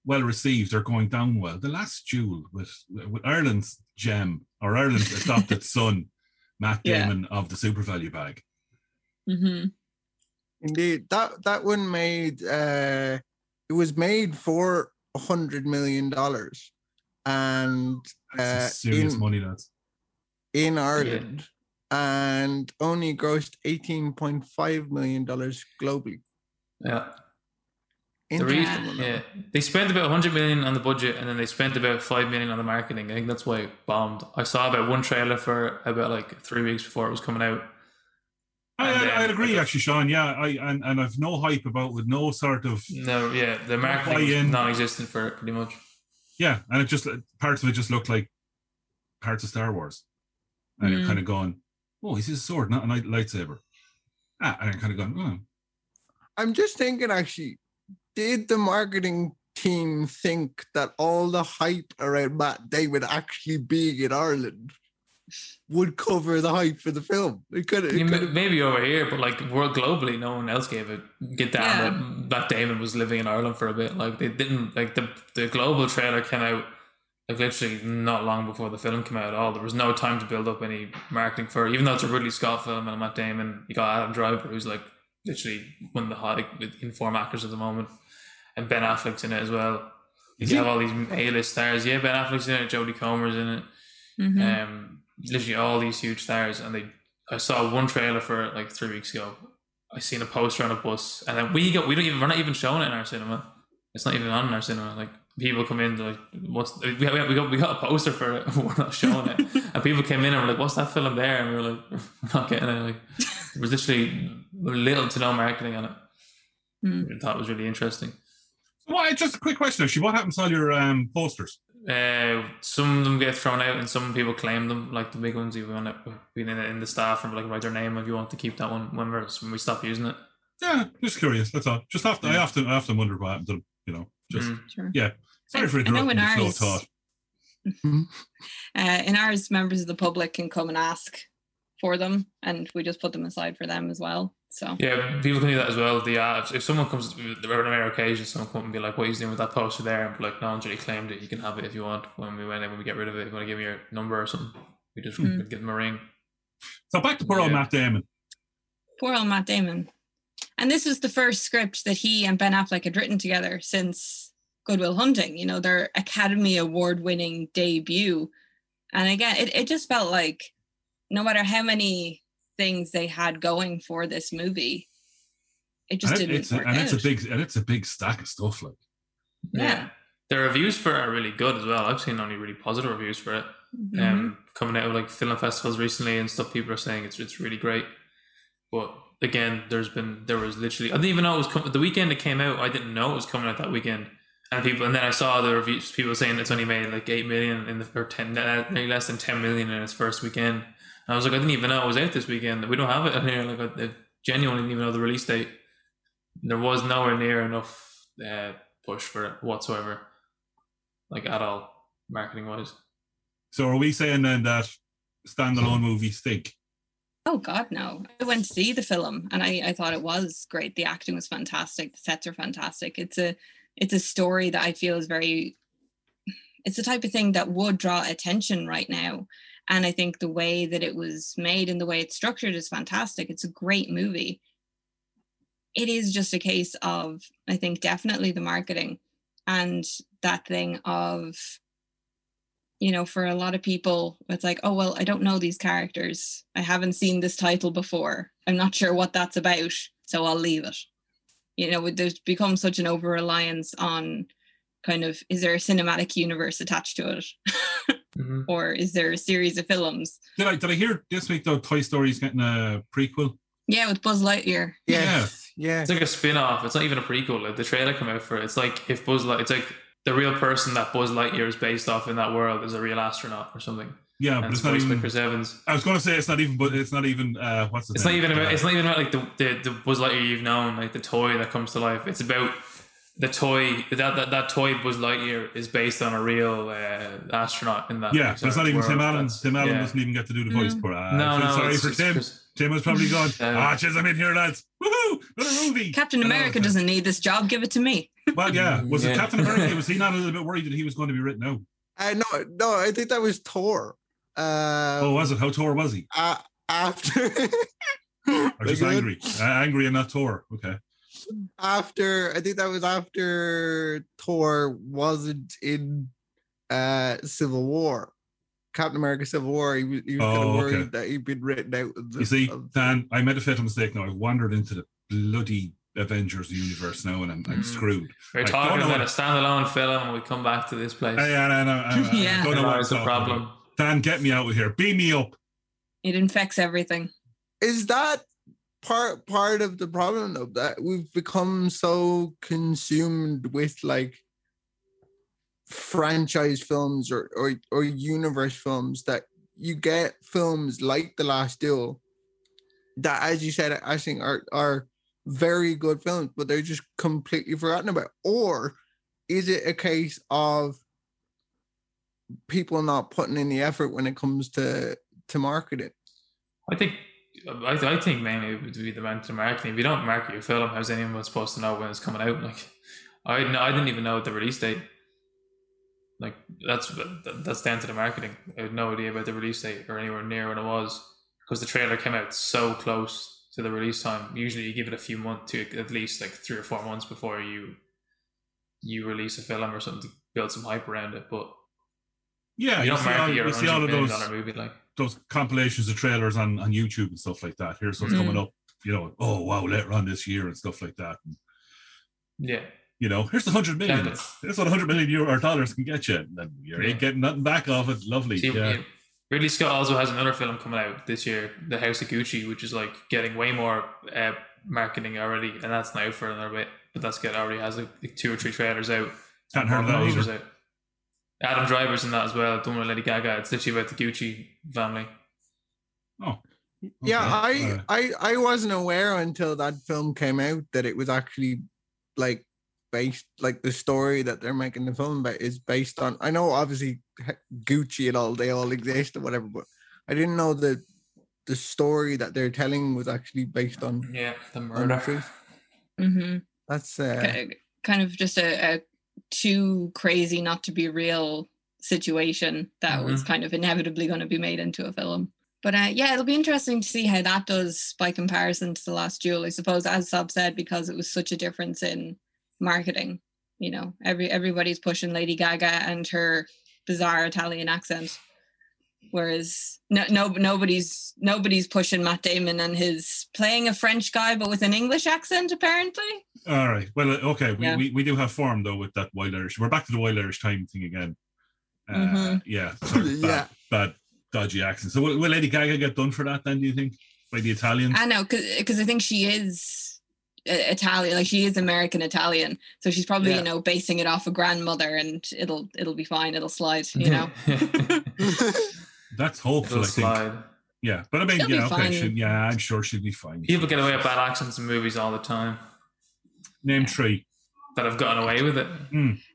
[SPEAKER 3] well received or going down well, The Last Duel with, with Ireland's gem or Ireland's adopted son, Matt
[SPEAKER 6] Yeah.
[SPEAKER 3] Damon of the SuperValu Bag.
[SPEAKER 6] hmm
[SPEAKER 2] Indeed, that that one made uh, it was made for a hundred million dollars, and
[SPEAKER 3] That's
[SPEAKER 2] uh,
[SPEAKER 3] serious
[SPEAKER 2] in,
[SPEAKER 3] money, lads.
[SPEAKER 2] in Ireland, and only grossed eighteen point five million dollars globally.
[SPEAKER 5] Yeah. The reason, yeah, they spent about 100 million on the budget, and then they spent about five million on the marketing. I think that's why it bombed. I saw about one trailer for about like three weeks before it was coming out.
[SPEAKER 3] I,
[SPEAKER 5] And
[SPEAKER 3] I,
[SPEAKER 5] then
[SPEAKER 3] I'd agree,
[SPEAKER 5] like a-
[SPEAKER 3] actually, Sean. Yeah, I and, and I've no hype about with no sort of
[SPEAKER 5] No, yeah, the marketing
[SPEAKER 3] buy-in.
[SPEAKER 5] non-existent for it, pretty much.
[SPEAKER 3] yeah, and it just parts of it just looked like parts of Star Wars, and you're
[SPEAKER 6] Mm.
[SPEAKER 3] kind of going, "Oh, he's a sword, not a light- lightsaber." Ah, and you're kind of going, "Oh,
[SPEAKER 2] I'm just thinking, actually, did the marketing team think that all the hype around Matt Damon actually being in Ireland would cover the hype for the film? It could have.
[SPEAKER 5] ma- maybe over here, but like world globally, no one else gave it. Get down
[SPEAKER 6] Yeah.
[SPEAKER 5] that Matt Damon was living in Ireland for a bit. Like they didn't like the the global trailer came out like literally not long before the film came out at all. There was no time to build up any marketing for it. Even though it's a Ridley Scott film and Matt Damon, you got Adam Driver, who's like literally one of the hot in form actors at the moment, and Ben Affleck's in it as well. You
[SPEAKER 3] he?
[SPEAKER 5] have all these A list stars. Yeah, Ben Affleck's in it. Jodie Comer's in it
[SPEAKER 6] hmm
[SPEAKER 5] um, literally all these huge stars, and they. I saw one trailer for it like three weeks ago. I seen a poster on a bus, and then we got we don't even we're not even showing it in our cinema. It's not even on in our cinema. Like people come in, they're like, "What's we we we got we got a poster for it. we're not showing it." and people came in and were like, "What's that film there?" And we were like, "We're not getting it." Like there was literally little to no marketing on it.
[SPEAKER 6] Hmm.
[SPEAKER 5] I thought it was really interesting.
[SPEAKER 3] Well, just a quick question, actually. What happens to all your um, posters?
[SPEAKER 5] Uh, some of them get thrown out, and some people claim them, like the big ones. You want to be in, in the staff and like write their name if you want to keep that one when, we're, when we stop using it.
[SPEAKER 3] Yeah, just curious. That's all. Just often, I often, I often wonder what happened to them. You know, just
[SPEAKER 5] Mm.
[SPEAKER 6] Sure.
[SPEAKER 3] sorry
[SPEAKER 6] I-
[SPEAKER 3] for
[SPEAKER 6] I know
[SPEAKER 3] interrupting
[SPEAKER 6] in
[SPEAKER 3] the flow
[SPEAKER 6] ours-
[SPEAKER 3] thought.
[SPEAKER 6] Uh, in ours, members of the public can come and ask for them, and we just put them aside for them as well. So
[SPEAKER 5] Yeah, people can do that as well. The uh, if- if someone comes, there are rare occasions, someone come and be like, "What are you doing with that poster there?" And be like, "No, one's really claimed it. You can have it if you want." When we went, when we get rid of it, if you want to give me your number or something, we just
[SPEAKER 6] Mm.
[SPEAKER 5] give them a ring.
[SPEAKER 3] So back to poor old Matt Damon.
[SPEAKER 6] poor old Matt Damon. And this was the first script that he and Ben Affleck had written together since Good Will Hunting, you know, their Academy Award winning debut. And again, it, it just felt like no matter how many things they had going for this movie, it just
[SPEAKER 3] And,
[SPEAKER 6] didn't
[SPEAKER 3] it's a,
[SPEAKER 6] work
[SPEAKER 3] and it's a big and it's a big stack of stuff. Like
[SPEAKER 6] Yeah.
[SPEAKER 5] The reviews for it are really good as well. I've seen only really positive reviews for it.
[SPEAKER 6] Mhm.
[SPEAKER 5] um, coming out of like film festivals recently and stuff. People are saying it's it's really great, but again, there's been there was literally I didn't even know it was coming. The weekend it came out, I didn't know it was coming out that weekend. And people, and then I saw the reviews. People saying it's only made like eight million in the or ten, uh, maybe less than ten million in its first weekend. And I was like, I didn't even know it was out this weekend. We don't have it in here. Like, I, I genuinely didn't even know the release date. There was nowhere near enough uh, push for it whatsoever, like at all, marketing wise.
[SPEAKER 3] So are we saying then that standalone movies stink?
[SPEAKER 6] Oh God, no! I went to see the film, and I, I thought it was great. The acting was fantastic. The sets are fantastic. It's a it's a story that I feel is very. It's the type of thing that would draw attention right now, and I think the way that it was made and the way it's structured is fantastic. It's a great movie. It is just a case of I think definitely the marketing, and that thing of you know, for a lot of people, it's like, oh, well, I don't know these characters. I haven't seen this title before. I'm not sure what that's about. So I'll leave it. You know, there's become such an over reliance on kind of is there a cinematic universe attached to it,
[SPEAKER 5] Mhm.
[SPEAKER 6] or is there a series of films?
[SPEAKER 3] Did I did I hear this week though? Toy Story's getting a prequel.
[SPEAKER 6] Yeah, with Buzz Lightyear.
[SPEAKER 2] Yes. Yeah.
[SPEAKER 5] It's like a spin-off. It's not even a prequel. Like the trailer came out for it. It's like if Buzz Light, it's like the real person that Buzz Lightyear is based off in that world is a real astronaut or something.
[SPEAKER 3] Yeah,
[SPEAKER 5] and
[SPEAKER 3] but
[SPEAKER 5] it's
[SPEAKER 3] it's not even.
[SPEAKER 5] Chris Evans.
[SPEAKER 3] I was going to say it's not even, but it's not even. Uh, what's the
[SPEAKER 5] It's not even about. It's not even about like the, the the Buzz Lightyear you've known, like the toy that comes to life. It's about the toy that that, that toy Buzz Lightyear is based on a real uh, astronaut in that.
[SPEAKER 3] Yeah, but it's not even Tim Allen.
[SPEAKER 5] That's-
[SPEAKER 3] Tim Allen
[SPEAKER 5] yeah.
[SPEAKER 3] doesn't even get to do the voice.
[SPEAKER 6] No.
[SPEAKER 3] For, uh,
[SPEAKER 5] No,
[SPEAKER 3] so
[SPEAKER 5] no.
[SPEAKER 3] sorry for Tim.
[SPEAKER 5] Chris-
[SPEAKER 3] Tim was probably gone.
[SPEAKER 5] Uh,
[SPEAKER 3] ah, cheers, I'm in here, lads. Woohoo! Another movie.
[SPEAKER 6] Captain America
[SPEAKER 3] that.
[SPEAKER 6] doesn't need this job. Give it to me.
[SPEAKER 3] Well, yeah. Was it Captain America? Was he not a little bit worried that he was going to be written out?
[SPEAKER 2] Uh, no, no, I think that was Thor. Uh,
[SPEAKER 3] oh, was it? How Thor was he?
[SPEAKER 2] a- after
[SPEAKER 3] Or just angry? Uh, angry and not Thor. Okay.
[SPEAKER 2] After I think that was after Thor wasn't in uh Civil War. Captain America Civil War, he was, he was kind
[SPEAKER 3] Oh,
[SPEAKER 2] of
[SPEAKER 3] okay.
[SPEAKER 2] worried that he'd been written out. Of the,
[SPEAKER 3] You see,
[SPEAKER 2] of-
[SPEAKER 3] Dan, I made a fatal mistake now. I wandered into the bloody Avengers universe now and I'm, I'm
[SPEAKER 5] Mm.
[SPEAKER 3] screwed.
[SPEAKER 5] We're
[SPEAKER 3] I
[SPEAKER 5] talking about a
[SPEAKER 3] what-
[SPEAKER 5] standalone film, and we come back to this place.
[SPEAKER 3] I, I, I, I, I, I
[SPEAKER 6] Yeah.
[SPEAKER 3] don't know what I'm
[SPEAKER 5] the problem.
[SPEAKER 3] about. Dan, get me out of here. Beam me up.
[SPEAKER 6] It infects everything.
[SPEAKER 2] is that part part of the problem of that we've become so consumed with like franchise films or or, or universe films that you get films like the last duel that as you said i think are are very good films but they're just completely forgotten about. Or is it a case of people not putting in the effort when it comes to to marketing?
[SPEAKER 5] I think I, I think mainly it would be the of marketing. If you don't market your film, how's anyone supposed to know when it's coming out? Like, I didn't- I didn't even know the release date. Like that's that- that's down to the marketing. I had no idea about the release date or anywhere near when it was because the trailer came out so close to the release time. Usually, you give it a few months to at least like three or four months before you you release a film or something to build some hype around it. But
[SPEAKER 3] Yeah,
[SPEAKER 5] you
[SPEAKER 3] you,
[SPEAKER 5] don't
[SPEAKER 3] see all,
[SPEAKER 5] market your
[SPEAKER 3] you see all
[SPEAKER 5] hundred million
[SPEAKER 3] those
[SPEAKER 5] dollar movie like.
[SPEAKER 3] Those compilations of trailers on, on YouTube and stuff like that. Here's what's
[SPEAKER 6] Mm.
[SPEAKER 3] coming up. You know, oh wow, later on this year and stuff like that. And,
[SPEAKER 5] Yeah,
[SPEAKER 3] you know, here's the hundred million. Here's what hundred million euro or dollars can get you. And then you
[SPEAKER 5] Yeah.
[SPEAKER 3] ain't getting nothing back off it. Lovely.
[SPEAKER 5] See,
[SPEAKER 3] yeah.
[SPEAKER 5] yeah. Ridley Scott also has another film coming out this year, The House of Gucci, which is like getting way more uh, marketing already, and that's now for another bit. But that's get already has like, two or three trailers out.
[SPEAKER 3] Of
[SPEAKER 5] More
[SPEAKER 3] that either.
[SPEAKER 5] out. Adam Driver's in that as well. Done with Lady Gaga. It's literally about the Gucci family.
[SPEAKER 3] Oh.
[SPEAKER 2] Yeah, I,
[SPEAKER 3] uh,
[SPEAKER 2] I I wasn't aware until that film came out that it was actually like based like the story that they're making the film about is based on. I know obviously Gucci and all they all exist or whatever, but I didn't know that the story that they're telling was actually based on.
[SPEAKER 5] Yeah, the
[SPEAKER 2] on
[SPEAKER 5] murder.
[SPEAKER 2] truth.
[SPEAKER 6] hmm
[SPEAKER 2] That's uh,
[SPEAKER 6] kind of just a, a too crazy not to be real situation that was kind of inevitably going to be made into a film. But uh, yeah, it'll be interesting to see how that does by comparison to the last duel. I suppose, as Sab said, because it was such a difference in marketing. You know, every everybody's pushing Lady Gaga and her bizarre Italian accent, whereas no, no nobody's nobody's pushing Matt Damon and his playing a French guy but with an English accent apparently.
[SPEAKER 3] All right. Well, uh, okay. We,
[SPEAKER 6] Yeah.
[SPEAKER 3] we, we do have form though with that Wild Irish. We're back to the Wild Irish time thing again. Uh,
[SPEAKER 6] Mhm.
[SPEAKER 3] Yeah. Sort of bad,
[SPEAKER 2] Yeah.
[SPEAKER 3] bad, dodgy accent. So will, will Lady Gaga get done for that then? Do you think by the Italians?
[SPEAKER 6] I know because I think she is uh, Italian, like she is American Italian, so she's probably
[SPEAKER 2] Yeah.
[SPEAKER 6] you know basing it off a grandmother, and it'll it'll be fine, it'll slide, you know.
[SPEAKER 3] That's hopeful.
[SPEAKER 5] It'll
[SPEAKER 3] I think.
[SPEAKER 5] slide.
[SPEAKER 3] Yeah, but I mean,
[SPEAKER 6] She'll
[SPEAKER 3] yeah, okay, she, yeah, I'm sure she'll be fine.
[SPEAKER 5] People get away with bad accents in movies all the time
[SPEAKER 3] Name three.
[SPEAKER 5] that have gotten away with it.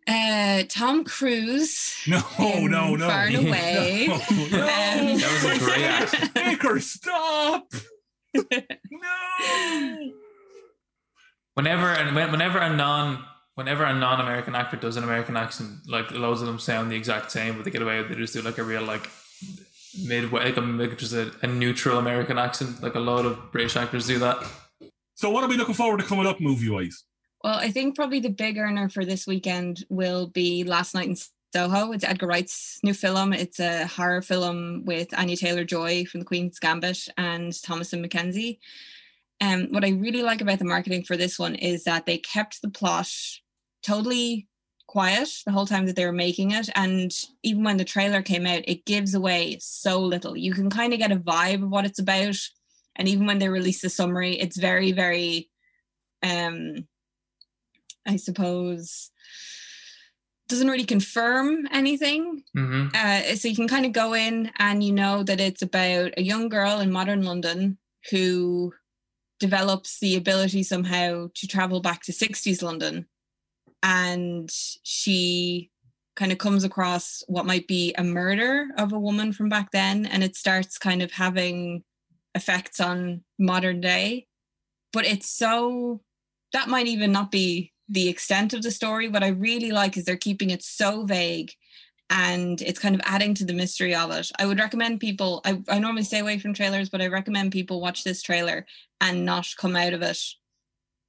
[SPEAKER 6] Uh, Tom Cruise.
[SPEAKER 3] No,
[SPEAKER 6] in
[SPEAKER 3] no, no.
[SPEAKER 6] Far and Away.
[SPEAKER 3] No, no.
[SPEAKER 6] Um,
[SPEAKER 5] That was a great accent.
[SPEAKER 3] Baker, stop. no.
[SPEAKER 5] Whenever and whenever a non whenever a non-American actor does an American accent, like loads of them sound the exact same, but they get away with it. They just do like a real like midway, like a like just a, a neutral American accent. Like a lot of British actors do that.
[SPEAKER 3] So, what are we looking forward to coming up movie wise?
[SPEAKER 6] Well, I think probably the big earner for this weekend will be Last Night in Soho. It's Edgar Wright's new film. It's a horror film with Anya Taylor Joy from The Queen's Gambit and Thomasin McKenzie. Um, what I really like about the marketing for this one is that they kept the plot totally quiet the whole time that they were making it. And even when the trailer came out, it gives away so little. You can kind of get a vibe of what it's about. And even when they release the summary, it's very, very, um, I suppose, doesn't really confirm anything.
[SPEAKER 5] hmm
[SPEAKER 6] Uh, so you can kind of go in and you know that it's about a young girl in modern London who develops the ability somehow to travel back to 60s London. And she kind of comes across what might be a murder of a woman from back then. And it starts kind of having effects on modern day. But it's so, that might even not be the extent of the story. What I really like is they're keeping it so vague and it's kind of adding to the mystery of it. I would recommend people, I, I normally stay away from trailers, but I recommend people watch this trailer and not come out of it,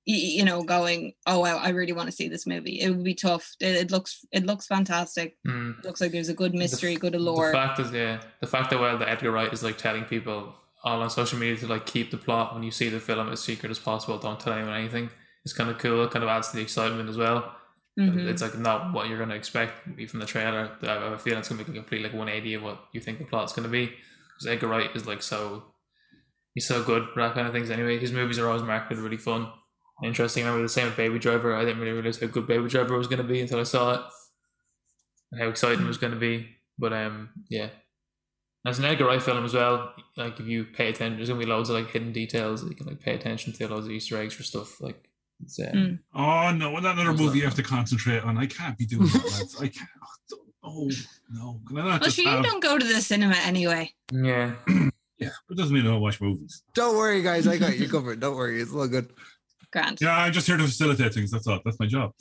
[SPEAKER 6] you know, going, oh, wow, I really want to see this movie. It would be tough. It, it looks, it looks fantastic.
[SPEAKER 5] Mm.
[SPEAKER 6] It looks like there's a good mystery,
[SPEAKER 5] f-
[SPEAKER 6] good allure.
[SPEAKER 5] The fact is, yeah, the fact that well, that Edgar Wright is like telling people all on social media to like keep the plot when you see the film as secret as possible. Don't tell anyone anything. It's kind of cool. It kind of adds to the excitement as well.
[SPEAKER 6] Mhm.
[SPEAKER 5] It's like not what you're going to expect from the trailer. I have a feeling it's going to be a complete like 180 of what you think the plot's going to be. Because Edgar Wright is like so, he's so good for that kind of things. Anyway, his movies are always marketed really fun, interesting. I remember the same with Baby Driver. I didn't really realize how good Baby Driver was going to be until I saw it, and how exciting it was going to be. But um, yeah, as an Edgar Wright film as well. Like if you pay attention, there's gonna be loads of like hidden details that you can like pay attention to, loads of Easter eggs for stuff. Like it's um,
[SPEAKER 6] Mm.
[SPEAKER 3] Oh no, another movie you have to concentrate on. I can't be doing that. I can't. Oh no, can I not
[SPEAKER 6] Well,
[SPEAKER 3] just
[SPEAKER 6] sure, you
[SPEAKER 3] have?
[SPEAKER 6] don't go to the cinema anyway.
[SPEAKER 5] yeah.
[SPEAKER 3] Yeah, but it doesn't mean I don't watch movies.
[SPEAKER 2] Don't worry, guys. I got you covered. Don't worry. It's all good.
[SPEAKER 6] Grant.
[SPEAKER 3] Yeah, I'm just here to facilitate things. That's all. That's my job.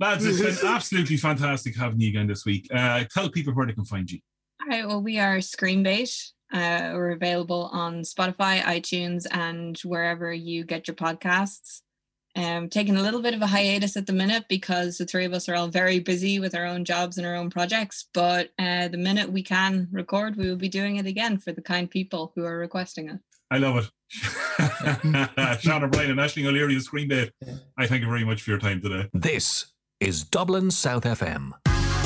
[SPEAKER 3] Lads, it's been absolutely fantastic having you again this week. Uh, tell people where they can find you.
[SPEAKER 6] All right. Well, we are Screenbait. Uh, we're available on Spotify, iTunes, and wherever you get your podcasts. Um, taking a little bit of a hiatus at the minute because the three of us are all very busy with our own jobs and our own projects. But uh, the minute we can record, we will be doing it again for the kind people who are requesting it.
[SPEAKER 3] I love it. Sean O'Brien and Ashling O'Leary of Screen Bait. I thank you very much for your time today.
[SPEAKER 7] This is Dublin South FM.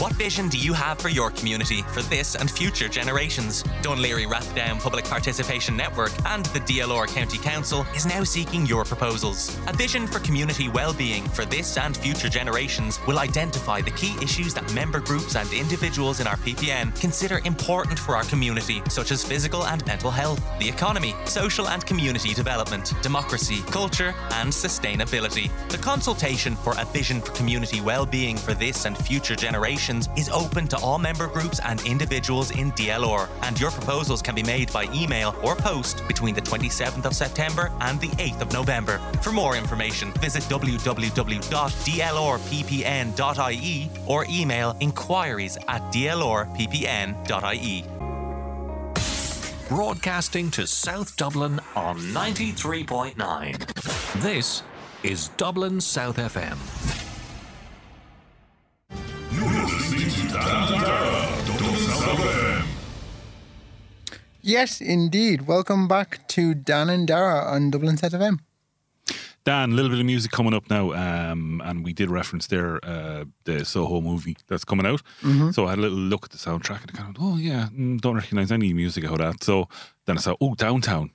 [SPEAKER 8] What vision do you have for your community for this and future generations? Dún Laoghaire Rathdown Public Participation Network and the DLR County Council is now seeking your proposals. A vision for community well-being for this and future generations will identify the key issues that member groups and individuals in our PPN consider important for our community, such as physical and mental health, the economy, social and community development, democracy, culture, and sustainability. The consultation for a vision for community well-being for this and future generations is open to all member groups and individuals in DLR, and your proposals can be made by email or post between the 27th of September and the 8th of November. For more information, visit www.dlrppn.ie or email inquiries at dlrppn.ie.
[SPEAKER 7] Broadcasting to South Dublin on 93.9. This is Dublin South FM.
[SPEAKER 2] Yes, indeed. Welcome back to Dan and Dara on Dublin South FM.
[SPEAKER 1] Dan, a little bit of music coming up now, um, and we did reference there uh, the Soho movie that's coming out. So I had a little look at the soundtrack and I kind of, oh yeah, mm, don't recognize any music out of that. So then I thought, oh, Downtown,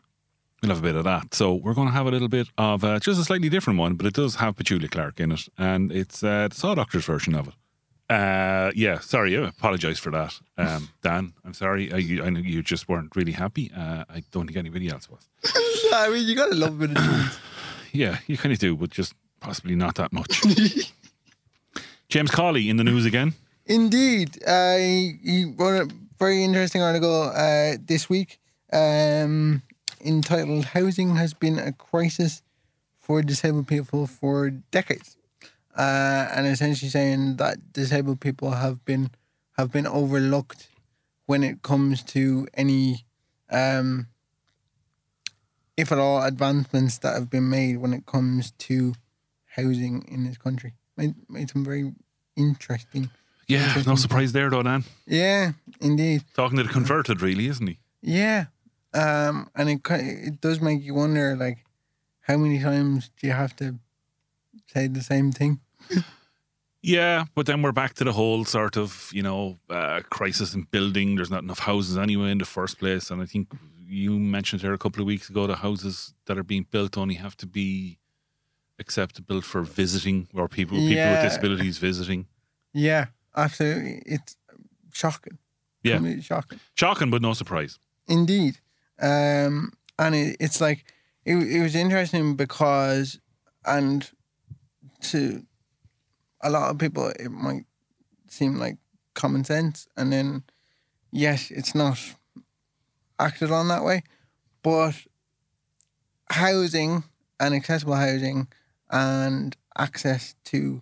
[SPEAKER 1] we'll have a bit of that. So we're going to have a little bit of uh, just a slightly different one, but it does have Petula Clark in it, and it's uh, the Saw Doctor's version of it. Uh, yeah, sorry, I apologise for that, um, Dan. I'm sorry. I, you- I know you just weren't really happy. Uh, I don't think anybody else was.
[SPEAKER 2] I mean, you gotta love a bit of.
[SPEAKER 1] Yeah, you kind of do, but just possibly not that much. James Cawley in the news again.
[SPEAKER 2] Indeed, uh, he wrote a very interesting article uh, this week um, entitled "Housing has been a crisis for disabled people for decades," uh, and essentially saying that disabled people have been have been overlooked when it comes to any, um, if at all, advancements that have been made when it comes to housing in this country. Made, made some very interesting.
[SPEAKER 1] Yeah, no surprise there though, Dan.
[SPEAKER 2] Yeah, indeed.
[SPEAKER 1] Talking to the converted, really, isn't he?
[SPEAKER 2] Yeah, um, and it it does make you wonder, like, how many times do you have to say the same thing?
[SPEAKER 1] Yeah, but then we're back to the whole sort of, you know, uh, crisis in building. There's not enough houses anyway in the first place. And I think you mentioned there a couple of weeks ago the houses that are being built only have to be acceptable for visiting or people people
[SPEAKER 2] Yeah.
[SPEAKER 1] with disabilities visiting.
[SPEAKER 2] Yeah, absolutely. It's shocking.
[SPEAKER 1] Yeah.
[SPEAKER 2] Completely shocking.
[SPEAKER 1] Shocking, but no surprise.
[SPEAKER 2] Indeed. Um, and it, it's like, it, it was interesting because, and to a lot of people, it might seem like common sense. And then, yes, it's not acted on that way. But housing and accessible housing and access to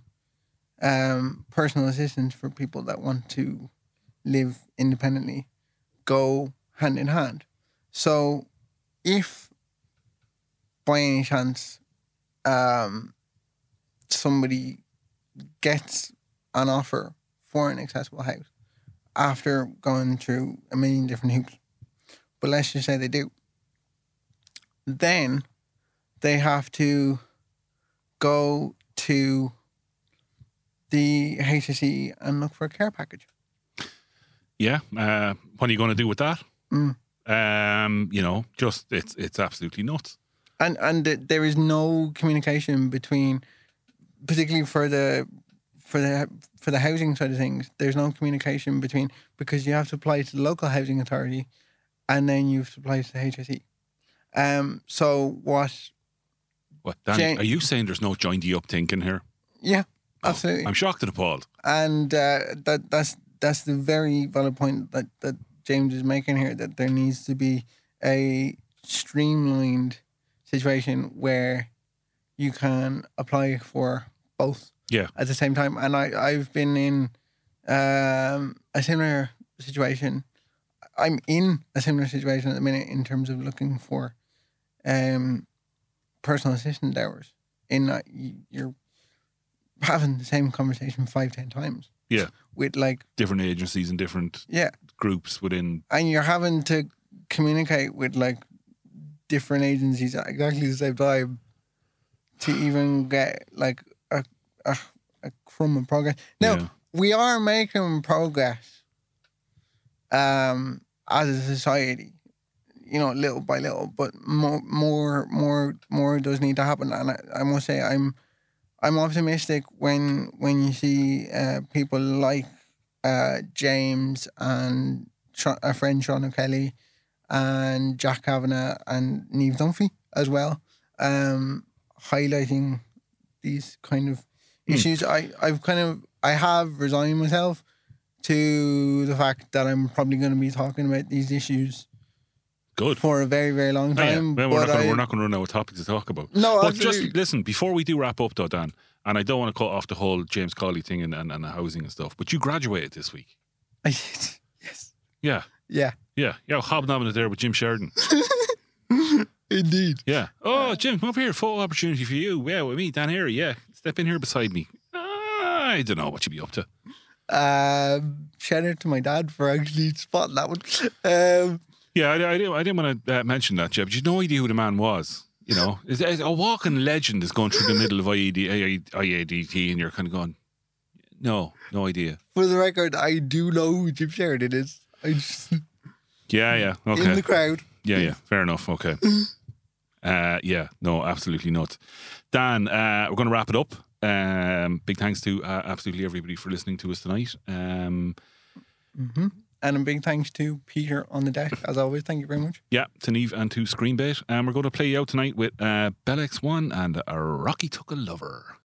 [SPEAKER 2] um, personal assistance for people that want to live independently go hand in hand. So, if by any chance um, somebody gets an offer for an accessible house after going through a million different hoops, but let's just say they do, then they have to go to the HSE and look for a care package.
[SPEAKER 1] Yeah. Uh, what are you going to do with that?
[SPEAKER 2] Mm.
[SPEAKER 1] Um, you know, just it's it's absolutely nuts.
[SPEAKER 2] and and there is no communication between particularly for the for the for the housing side of things there's no communication between because you have to apply to the local housing authority and then you have to apply to the HSE um so what
[SPEAKER 1] What, Dan,
[SPEAKER 2] Jane-
[SPEAKER 1] are you saying there's no jointy up thinking here?
[SPEAKER 2] yeah absolutely
[SPEAKER 1] I'm shocked and appalled.
[SPEAKER 2] and uh, that that's that's the very valid point that that James is making here that there needs to be a streamlined situation where you can apply for both
[SPEAKER 1] Yeah.
[SPEAKER 2] at the same time and I I've been in um, a similar situation I'm in a similar situation at the minute in terms of looking for um, personal assistant hours in that you're having the same conversation five ten times
[SPEAKER 1] Yeah.
[SPEAKER 2] with like
[SPEAKER 1] Different agencies and different
[SPEAKER 2] yeah
[SPEAKER 1] groups within.
[SPEAKER 2] and you're having to communicate with like different agencies at exactly the same time to even get like a a, crumb of progress. Now
[SPEAKER 1] Yeah.
[SPEAKER 2] we are making progress um as a society, you know, little by little, but more more more more does need to happen. And I, I must say I'm I'm optimistic when when you see uh, people like uh, James and a friend Sean O'Kelly and Jack Kavanagh and Neve Dunphy as well, um, highlighting these kind of.
[SPEAKER 1] Hmm.
[SPEAKER 2] issues. I, I've kind of I have resigned myself to the fact that I'm probably going to be talking about these issues
[SPEAKER 1] Good.
[SPEAKER 2] for a very very long
[SPEAKER 1] Oh, yeah.
[SPEAKER 2] time.
[SPEAKER 1] Well, we're, not
[SPEAKER 2] but
[SPEAKER 1] gonna,
[SPEAKER 2] I-
[SPEAKER 1] we're not going to run out of topics to talk about.
[SPEAKER 2] No,
[SPEAKER 1] but just listen before we do wrap up, though, Dan. And I don't want to cut off the whole James Cawley thing and, and, and the housing and stuff. But you graduated this week.
[SPEAKER 2] I did. Yes.
[SPEAKER 1] Yeah,
[SPEAKER 2] Yeah.
[SPEAKER 1] yeah, yeah. Hobnobbing it there with Jim Sheridan.
[SPEAKER 2] Indeed.
[SPEAKER 1] Yeah. Oh, uh, Jim, come up here. Photo opportunity for you. Yeah, with me, Dan Harry. Yeah, step in here beside me. I don't know what you'd be up to.
[SPEAKER 2] Um, shout out to my dad for actually spotting that one. Um,
[SPEAKER 1] Yeah, I, I, didn't, I didn't want to uh, mention that, Jeb. You had no idea who the man was. You know, It's- it's a walking legend is going through the middle of IED, IADT, and you're kind of going, no, no idea.
[SPEAKER 2] for the record, I do know who Jim Sheridan is. I just
[SPEAKER 1] Yeah, yeah, okay.
[SPEAKER 2] in the crowd.
[SPEAKER 1] Yeah, yeah, fair enough. Okay. Uh, yeah, no, absolutely not. Dan, uh, we're going to wrap it up. Um, big thanks to uh, absolutely everybody for listening to us tonight. Um,
[SPEAKER 2] hmm And a big thanks to Peter on the deck, as always. Thank you very much.
[SPEAKER 1] yeah, to Neve and to Screenbait. And we're going to play you out tonight with uh, Bell X1 and a Rocky Took a Lover.